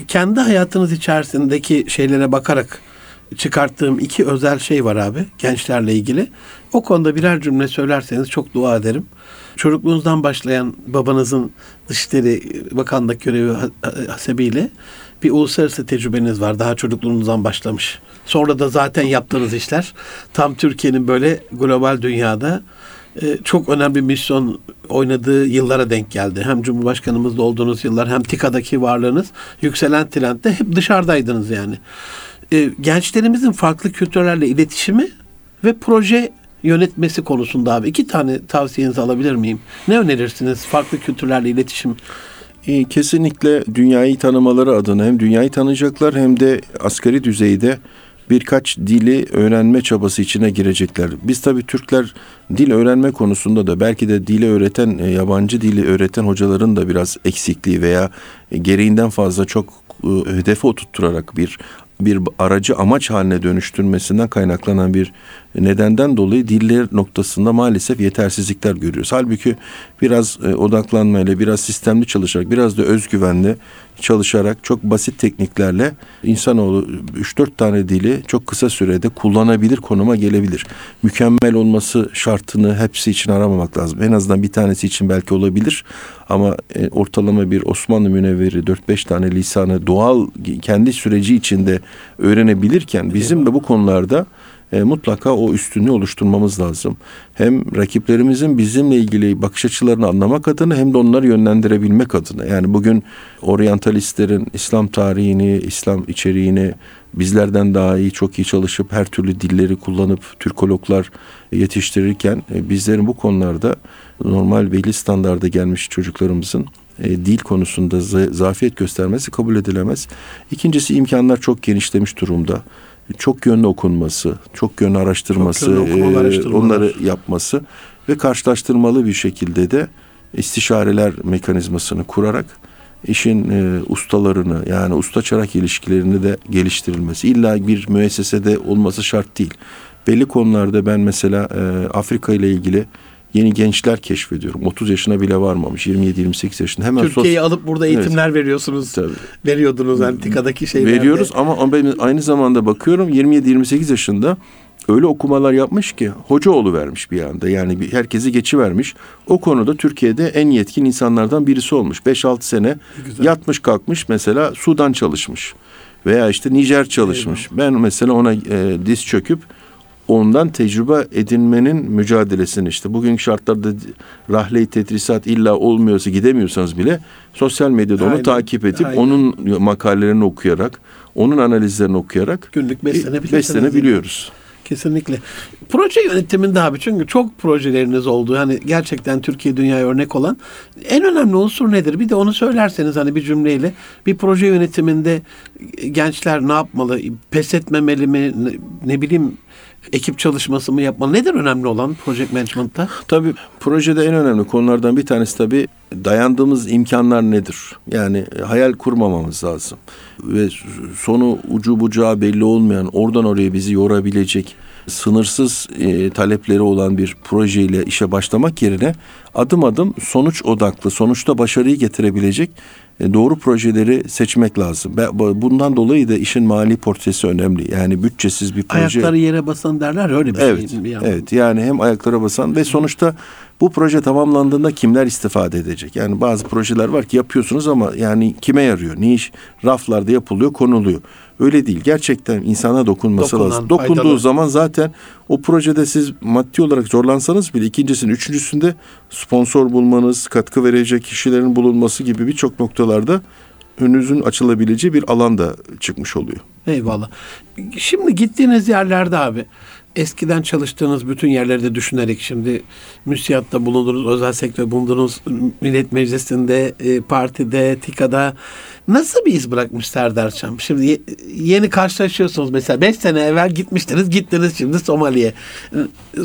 Speaker 1: Kendi hayatınız içerisindeki şeylere bakarak çıkarttığım iki özel şey var abi gençlerle ilgili. O konuda birer cümle söylerseniz çok dua ederim. Çocukluğunuzdan başlayan babanızın Dışişleri Bakanlık görevi hasebiyle bir uluslararası tecrübeniz var. Daha çocukluğunuzdan başlamış. Sonra da zaten yaptığınız işler tam Türkiye'nin böyle global dünyada çok önemli bir misyon oynadığı yıllara denk geldi. Hem Cumhurbaşkanımızda olduğunuz yıllar hem TİKA'daki varlığınız yükselen trendde hep dışarıdaydınız yani. E, gençlerimizin farklı kültürlerle iletişimi ve proje yönetmesi konusunda abi iki tane tavsiyenizi alabilir miyim? Ne önerirsiniz farklı kültürlerle iletişim?
Speaker 2: E, kesinlikle dünyayı tanımaları adına hem dünyayı tanıyacaklar hem de asgari düzeyde birkaç dili öğrenme çabası içine girecekler. Biz tabii Türkler dil öğrenme konusunda da belki de dili öğreten, e, yabancı dili öğreten hocaların da biraz eksikliği veya gereğinden fazla çok e, hedefe oturtturarak bir bir aracı amaç haline dönüştürmesinden kaynaklanan bir nedenden dolayı diller noktasında maalesef yetersizlikler görüyoruz. Halbuki biraz e, odaklanmayla, biraz sistemli çalışarak, biraz da özgüvenli çalışarak çok basit tekniklerle insanoğlu 3-4 tane dili çok kısa sürede kullanabilir konuma gelebilir. Mükemmel olması şartını hepsi için aramamak lazım. En azından bir tanesi için belki olabilir ama e, ortalama bir Osmanlı münevveri 4-5 tane lisanı doğal kendi süreci içinde öğrenebilirken bizim de bu konularda e, mutlaka o üstünlüğü oluşturmamız lazım. Hem rakiplerimizin bizimle ilgili bakış açılarını anlamak adına hem de onları yönlendirebilmek adına. Yani bugün oryantalistlerin İslam tarihini, İslam içeriğini bizlerden daha iyi, çok iyi çalışıp her türlü dilleri kullanıp Türkologlar yetiştirirken e, bizlerin bu konularda normal belli standarda gelmiş çocuklarımızın e, dil konusunda zafiyet göstermesi kabul edilemez. İkincisi imkanlar çok genişlemiş durumda çok yönlü okunması, çok yönlü araştırması, çok yönlü e, onları yapması ve karşılaştırmalı bir şekilde de istişareler mekanizmasını kurarak işin e, ustalarını yani usta çırak ilişkilerini de geliştirilmesi. İlla bir müessesede olması şart değil. Belli konularda ben mesela e, Afrika ile ilgili yeni gençler keşfediyorum. 30 yaşına bile varmamış. 27-28 yaşında.
Speaker 1: Hemen Türkiye'yi sos... alıp burada eğitimler evet. veriyorsunuz. Tabii. Veriyordunuz antikadaki şeylerde.
Speaker 2: Veriyoruz ama ben aynı zamanda bakıyorum 27-28 yaşında öyle okumalar yapmış ki hoca oğlu vermiş bir anda. Yani bir, herkesi geçi vermiş. O konuda Türkiye'de en yetkin insanlardan birisi olmuş. 5-6 sene Güzel. yatmış kalkmış mesela Sudan çalışmış. Veya işte Nijer çalışmış. Eyvallah. Ben mesela ona e, diz çöküp ondan tecrübe edinmenin mücadelesini işte bugün şartlarda rahle tedrisat illa olmuyorsa gidemiyorsanız bile sosyal medyada onu Aynen. takip edip Aynen. onun makalelerini okuyarak onun analizlerini okuyarak
Speaker 1: günlük beslenebiliyoruz. Kesinlikle. Proje yönetiminde abi çünkü çok projeleriniz oldu. Hani gerçekten Türkiye dünyaya örnek olan en önemli unsur nedir? Bir de onu söylerseniz hani bir cümleyle bir proje yönetiminde gençler ne yapmalı? Pes etmemeli mi? Ne, ne bileyim ekip çalışması mı yapmalı? Nedir önemli olan project management'ta?
Speaker 2: Tabii projede en önemli konulardan bir tanesi tabii dayandığımız imkanlar nedir? Yani hayal kurmamamız lazım. Ve sonu ucu bucağı belli olmayan, oradan oraya bizi yorabilecek, sınırsız e, talepleri olan bir projeyle işe başlamak yerine adım adım sonuç odaklı, sonuçta başarıyı getirebilecek e, doğru projeleri seçmek lazım. Bundan dolayı da işin mali portresi önemli. Yani bütçesiz bir proje.
Speaker 1: Ayakları yere basan derler öyle bir
Speaker 2: evet,
Speaker 1: şey.
Speaker 2: Bir evet yani hem ayaklara basan ve sonuçta bu proje tamamlandığında kimler istifade edecek? Yani bazı projeler var ki yapıyorsunuz ama yani kime yarıyor? Ne iş? Raflarda yapılıyor, konuluyor. Öyle değil. Gerçekten insana dokunması Dokunan, lazım. Dokunduğu faydalı. zaman zaten o projede siz maddi olarak zorlansanız bile ikincisinin, üçüncüsünde sponsor bulmanız, katkı verecek kişilerin bulunması gibi birçok noktalarda önünüzün açılabileceği bir alanda çıkmış oluyor.
Speaker 1: Eyvallah. Şimdi gittiğiniz yerlerde abi eskiden çalıştığınız bütün yerlerde düşünerek şimdi müsiyatta bulundunuz, özel sektör bulundunuz, millet meclisinde, e, partide, TİKA'da nasıl bir iz bırakmış Serdar Çam? Şimdi yeni karşılaşıyorsunuz mesela. 5 sene evvel gitmiştiniz, gittiniz şimdi Somali'ye,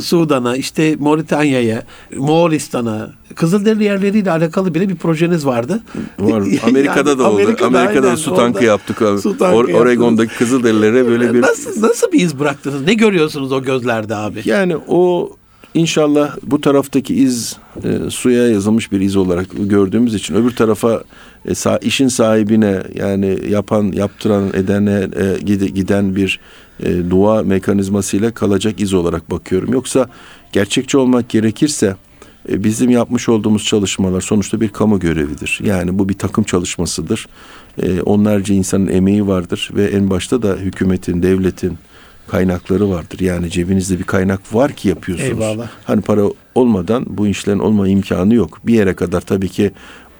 Speaker 1: Sudan'a, işte Moritanya'ya, Moğolistan'a, Kızılderili yerleriyle alakalı bile bir projeniz vardı.
Speaker 2: Var. Amerika'da yani, da oldu. Amerika'da, Amerika'da aynen, su tankı yaptık. Abi. Su tankı Or- Oregon'daki Kızılderililere böyle bir...
Speaker 1: Nasıl, nasıl bir iz bıraktınız? Ne görüyorsunuz o gözlerde abi?
Speaker 2: Yani o inşallah bu taraftaki iz e, suya yazılmış bir iz olarak gördüğümüz için öbür tarafa e, sa- işin sahibine yani yapan, yaptıran, edene e, giden bir e, dua mekanizmasıyla kalacak iz olarak bakıyorum. Yoksa gerçekçi olmak gerekirse e, bizim yapmış olduğumuz çalışmalar sonuçta bir kamu görevidir. Yani bu bir takım çalışmasıdır. E, onlarca insanın emeği vardır ve en başta da hükümetin, devletin kaynakları vardır. Yani cebinizde bir kaynak var ki yapıyorsunuz. Eyvallah. Hani para olmadan bu işlerin olma imkanı yok. Bir yere kadar tabii ki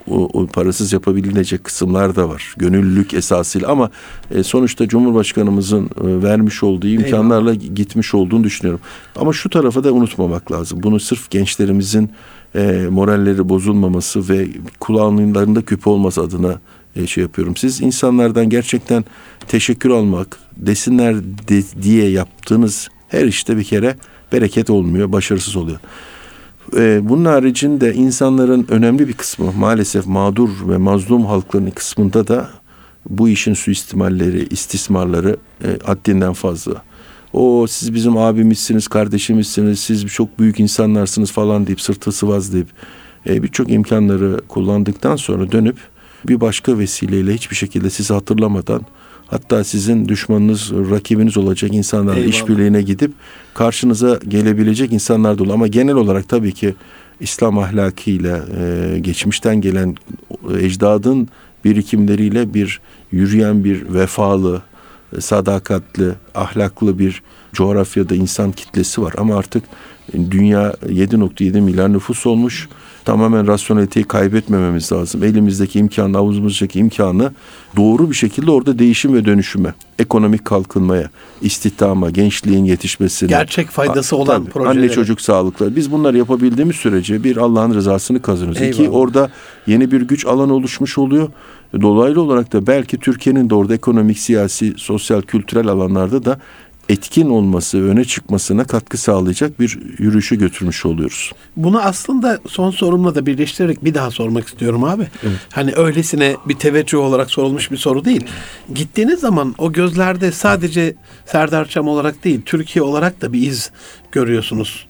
Speaker 2: o, o parasız yapabilecek kısımlar da var. Gönüllülük esasıyla ama e, sonuçta Cumhurbaşkanımızın e, vermiş olduğu imkanlarla Eyvallah. gitmiş olduğunu düşünüyorum. Ama şu tarafa da unutmamak lazım. Bunu sırf gençlerimizin e, moralleri bozulmaması ve kulağlarında küpe olması adına e, şey yapıyorum. Siz insanlardan gerçekten teşekkür almak, desinler de, diye yaptığınız her işte bir kere bereket olmuyor, başarısız oluyor. E, bunun haricinde insanların önemli bir kısmı maalesef mağdur ve mazlum halkların kısmında da bu işin suistimalleri, istismarları e, haddinden fazla. O siz bizim abimizsiniz, kardeşimizsiniz, siz çok büyük insanlarsınız falan deyip sırtı sıvazlayıp e, birçok imkanları kullandıktan sonra dönüp bir başka vesileyle hiçbir şekilde sizi hatırlamadan hatta sizin düşmanınız, rakibiniz olacak insanlarla işbirliğine gidip karşınıza gelebilecek insanlar da olur. Ama genel olarak tabii ki İslam ahlakıyla e, geçmişten gelen ecdadın birikimleriyle bir yürüyen bir vefalı, sadakatli, ahlaklı bir coğrafyada insan kitlesi var. Ama artık dünya 7.7 milyar nüfus olmuş tamamen rasyoneliteyi kaybetmememiz lazım. Elimizdeki imkanı, avuzumuzdaki imkanı doğru bir şekilde orada değişim ve dönüşüme, ekonomik kalkınmaya, istihdama, gençliğin yetişmesine.
Speaker 1: Gerçek faydası olan tabii.
Speaker 2: Anne çocuk sağlıkları. Biz bunları yapabildiğimiz sürece bir Allah'ın rızasını kazanıyoruz. Eyvallah. İki orada yeni bir güç alanı oluşmuş oluyor. Dolaylı olarak da belki Türkiye'nin de orada ekonomik, siyasi, sosyal, kültürel alanlarda da etkin olması, öne çıkmasına katkı sağlayacak bir yürüyüşü götürmüş oluyoruz.
Speaker 1: Bunu aslında son sorumla da birleştirerek bir daha sormak istiyorum abi. Evet. Hani öylesine bir teveccüh olarak sorulmuş bir soru değil. Gittiğiniz zaman o gözlerde sadece Serdar Çam olarak değil, Türkiye olarak da bir iz görüyorsunuz.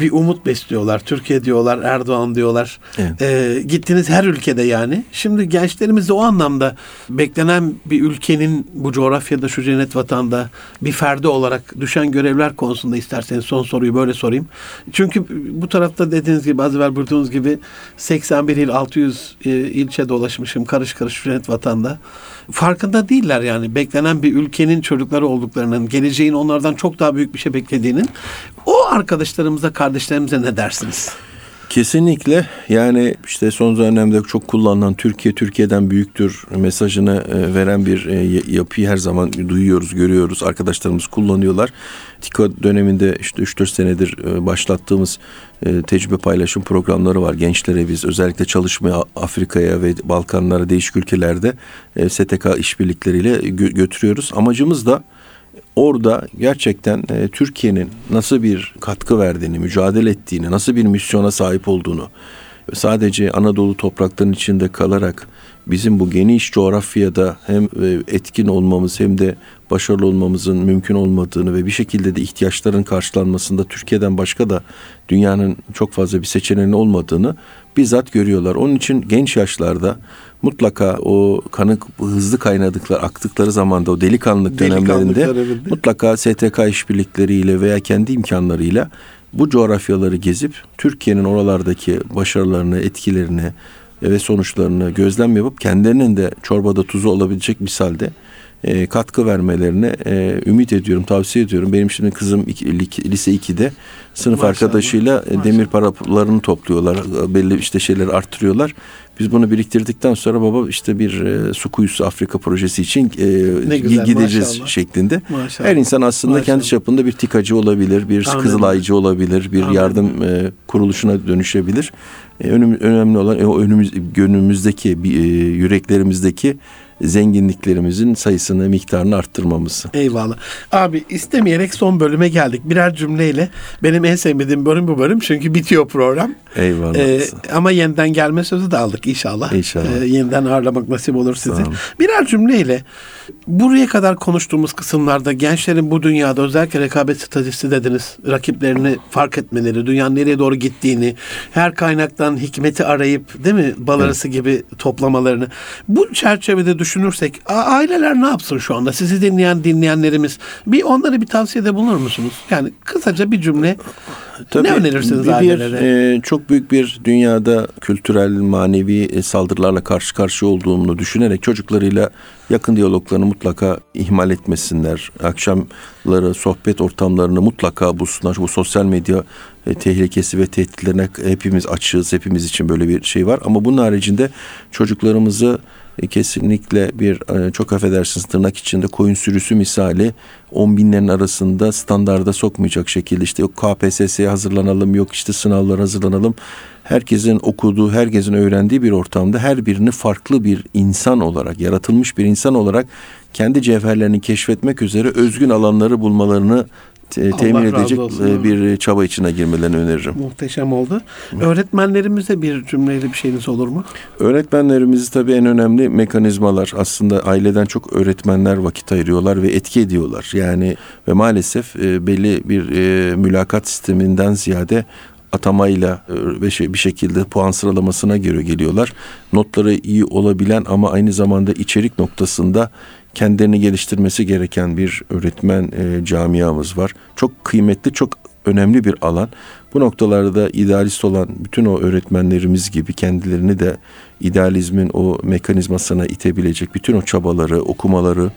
Speaker 1: Bir umut besliyorlar. Türkiye diyorlar, Erdoğan diyorlar. Evet. E, gittiğiniz her ülkede yani. Şimdi gençlerimiz de o anlamda beklenen bir ülkenin bu coğrafyada şu cennet vatanda bir ferdi olarak düşen görevler konusunda isterseniz son soruyu böyle sorayım. Çünkü bu tarafta dediğiniz gibi az evvel buyurduğunuz gibi 81 il 600 e, ilçe dolaşmışım karış karış cennet vatanda. Farkında değiller yani beklenen bir ülkenin çocukları olduklarının, geleceğin onlardan çok daha büyük bir şey beklediğinin. O arkadaşlarımıza, kardeşlerimize ne dersiniz?
Speaker 2: Kesinlikle yani işte son dönemde çok kullanılan Türkiye Türkiye'den büyüktür mesajını e, veren bir e, yapıyı her zaman duyuyoruz, görüyoruz. Arkadaşlarımız kullanıyorlar. TİKA döneminde işte 3-4 senedir e, başlattığımız tecrübe paylaşım programları var. Gençlere biz özellikle çalışmaya Afrika'ya ve Balkanlara değişik ülkelerde STK işbirlikleriyle götürüyoruz. Amacımız da orada gerçekten e, Türkiye'nin nasıl bir katkı verdiğini, mücadele ettiğini, nasıl bir misyona sahip olduğunu sadece Anadolu topraklarının içinde kalarak bizim bu geniş coğrafyada hem e, etkin olmamız hem de başarılı olmamızın mümkün olmadığını ve bir şekilde de ihtiyaçların karşılanmasında Türkiye'den başka da dünyanın çok fazla bir seçeneğinin olmadığını bizzat görüyorlar. Onun için genç yaşlarda mutlaka o kanı hızlı kaynadıkları, aktıkları zamanda o delikanlılık dönemlerinde mutlaka STK işbirlikleriyle veya kendi imkanlarıyla bu coğrafyaları gezip Türkiye'nin oralardaki başarılarını, etkilerini ve sonuçlarını gözlem yapıp kendilerinin de çorbada tuzu olabilecek misalde e, katkı vermelerine e, ümit ediyorum, tavsiye ediyorum. Benim şimdi kızım iki, lise 2'de sınıf Maşallah. arkadaşıyla e, Maşallah. demir paralarını topluyorlar. Belli işte şeyleri arttırıyorlar. Biz bunu biriktirdikten sonra baba işte bir e, su kuyusu Afrika projesi için e, güzel, gideceğiz maşallah. şeklinde. Maşallah. Her insan aslında maşallah. kendi çapında bir tikacı olabilir, bir Anladım. kızılaycı olabilir, bir Anladım. yardım e, kuruluşuna dönüşebilir. E, önüm, önemli olan e, önümüz gönlümüzdeki, e, yüreklerimizdeki zenginliklerimizin sayısını, miktarını arttırmamız.
Speaker 1: Eyvallah. Abi istemeyerek son bölüme geldik. Birer cümleyle benim en sevmediğim bölüm bu bölüm çünkü bitiyor program.
Speaker 2: Eyvallah. Ee,
Speaker 1: ama yeniden gelme sözü de aldık inşallah.
Speaker 2: İnşallah. Ee,
Speaker 1: yeniden ağırlamak nasip olur sizi. Birer cümleyle buraya kadar konuştuğumuz kısımlarda gençlerin bu dünyada özellikle rekabet stratejisi dediniz. Rakiplerini fark etmeleri, dünyanın nereye doğru gittiğini, her kaynaktan hikmeti arayıp değil mi bal arası evet. gibi toplamalarını. Bu çerçevede düşünürsek aileler ne yapsın şu anda? Sizi dinleyen dinleyenlerimiz bir onlara bir tavsiyede bulunur musunuz? Yani kısaca bir cümle Tabii, ne önerirsiniz bir, ailelere?
Speaker 2: E, çok büyük bir dünyada kültürel, manevi e, saldırılarla karşı karşıya olduğunu düşünerek çocuklarıyla yakın diyaloglarını mutlaka ihmal etmesinler. Akşamları sohbet ortamlarını mutlaka bulsunlar. Bu sosyal medya e, tehlikesi ve tehditlerine hepimiz açığız. Hepimiz için böyle bir şey var. Ama bunun haricinde çocuklarımızı e, kesinlikle bir e, çok affedersiniz tırnak içinde koyun sürüsü misali on binlerin arasında standarda sokmayacak şekilde işte yok KPSS'ye hazırlanalım yok işte sınavlar hazırlanalım. Herkesin okuduğu, herkesin öğrendiği bir ortamda her birini farklı bir insan olarak, yaratılmış bir insan olarak kendi cevherlerini keşfetmek üzere özgün alanları bulmalarını te, temin edecek e, bir çaba içine girmelerini öneririm.
Speaker 1: Muhteşem oldu. Öğretmenlerimize bir cümleyle bir şeyiniz olur mu?
Speaker 2: Öğretmenlerimiz tabii en önemli mekanizmalar. Aslında aileden çok öğretmenler vakit ayırıyorlar ve etki ediyorlar. Yani ve maalesef e, belli bir e, mülakat sisteminden ziyade atamayla ve şey, bir şekilde puan sıralamasına göre geliyorlar. Notları iyi olabilen ama aynı zamanda içerik noktasında kendilerini geliştirmesi gereken bir öğretmen e, camiamız var. Çok kıymetli, çok önemli bir alan. Bu noktalarda idealist olan bütün o öğretmenlerimiz gibi kendilerini de idealizmin o mekanizmasına itebilecek bütün o çabaları, okumaları,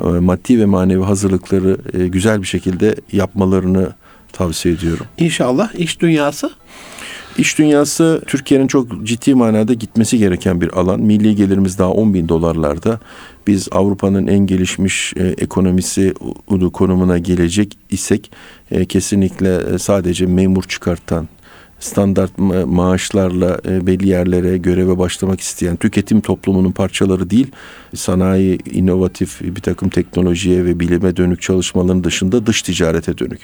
Speaker 2: e, maddi ve manevi hazırlıkları e, güzel bir şekilde yapmalarını tavsiye ediyorum.
Speaker 1: İnşallah iş dünyası
Speaker 2: İş dünyası Türkiye'nin çok ciddi manada gitmesi gereken bir alan. Milli gelirimiz daha 10 bin dolarlarda. Biz Avrupa'nın en gelişmiş e, ekonomisi konumuna gelecek isek e, kesinlikle e, sadece memur çıkartan standart ma- maaşlarla e, belli yerlere göreve başlamak isteyen tüketim toplumunun parçaları değil, sanayi, inovatif bir takım teknolojiye ve bilime dönük çalışmaların dışında dış ticarete dönük.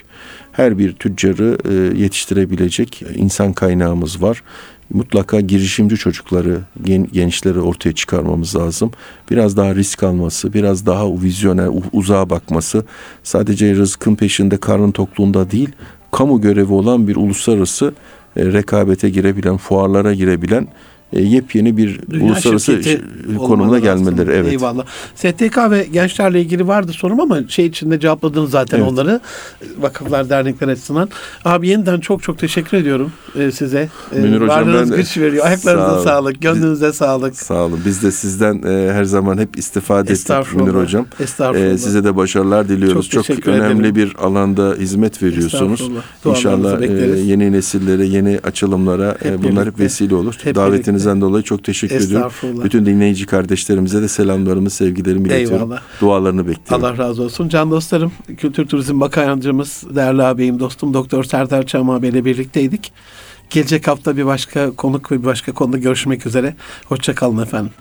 Speaker 2: Her bir tüccarı e, yetiştirebilecek insan kaynağımız var mutlaka girişimci çocukları, gen, gençleri ortaya çıkarmamız lazım. Biraz daha risk alması, biraz daha vizyoner, uzağa bakması, sadece rızkın peşinde, karnın tokluğunda değil, kamu görevi olan bir uluslararası e, rekabete girebilen, fuarlara girebilen e, yepyeni bir
Speaker 1: Dünya
Speaker 2: uluslararası konumuna gelmeleri. Evet.
Speaker 1: Eyvallah. STK ve gençlerle ilgili vardı sorum ama şey içinde cevapladınız zaten
Speaker 2: Evet.
Speaker 1: onları. Vakıflar, dernekler açısından. Abi yeniden çok çok teşekkür ediyorum e, size. E,
Speaker 2: Münir hocam, ben
Speaker 1: güç veriyor. Ayaklarınıza
Speaker 2: Sağ
Speaker 1: sağlık, gönlünüze sağlık.
Speaker 2: Sağ olun. Biz de sizden e, her zaman hep istifade ettik. Münir hocam.
Speaker 1: Estağfurullah.
Speaker 2: E, size de başarılar diliyoruz.
Speaker 1: Çok
Speaker 2: Çok, önemli
Speaker 1: ederim.
Speaker 2: bir alanda hizmet veriyorsunuz. İnşallah e, yeni nesillere, yeni açılımlara e,
Speaker 1: Hep
Speaker 2: bunlar hep vesile olur.
Speaker 1: Hep
Speaker 2: Davetinizden dolayı çok teşekkür ediyorum. Bütün dinleyici kardeşlerimize de selamlarımı, sevgilerimi iletiyorum.
Speaker 1: Eyvallah.
Speaker 2: Dualarını bekliyorum.
Speaker 1: Allah razı olsun. Can dostlarım, Kültür Turizm Bakanlığımız, değerli ağabeyim, dostum Doktor Serdar Çam ile birlikteydik. Gelecek hafta bir başka konuk ve bir başka konuda görüşmek üzere. Hoşçakalın efendim.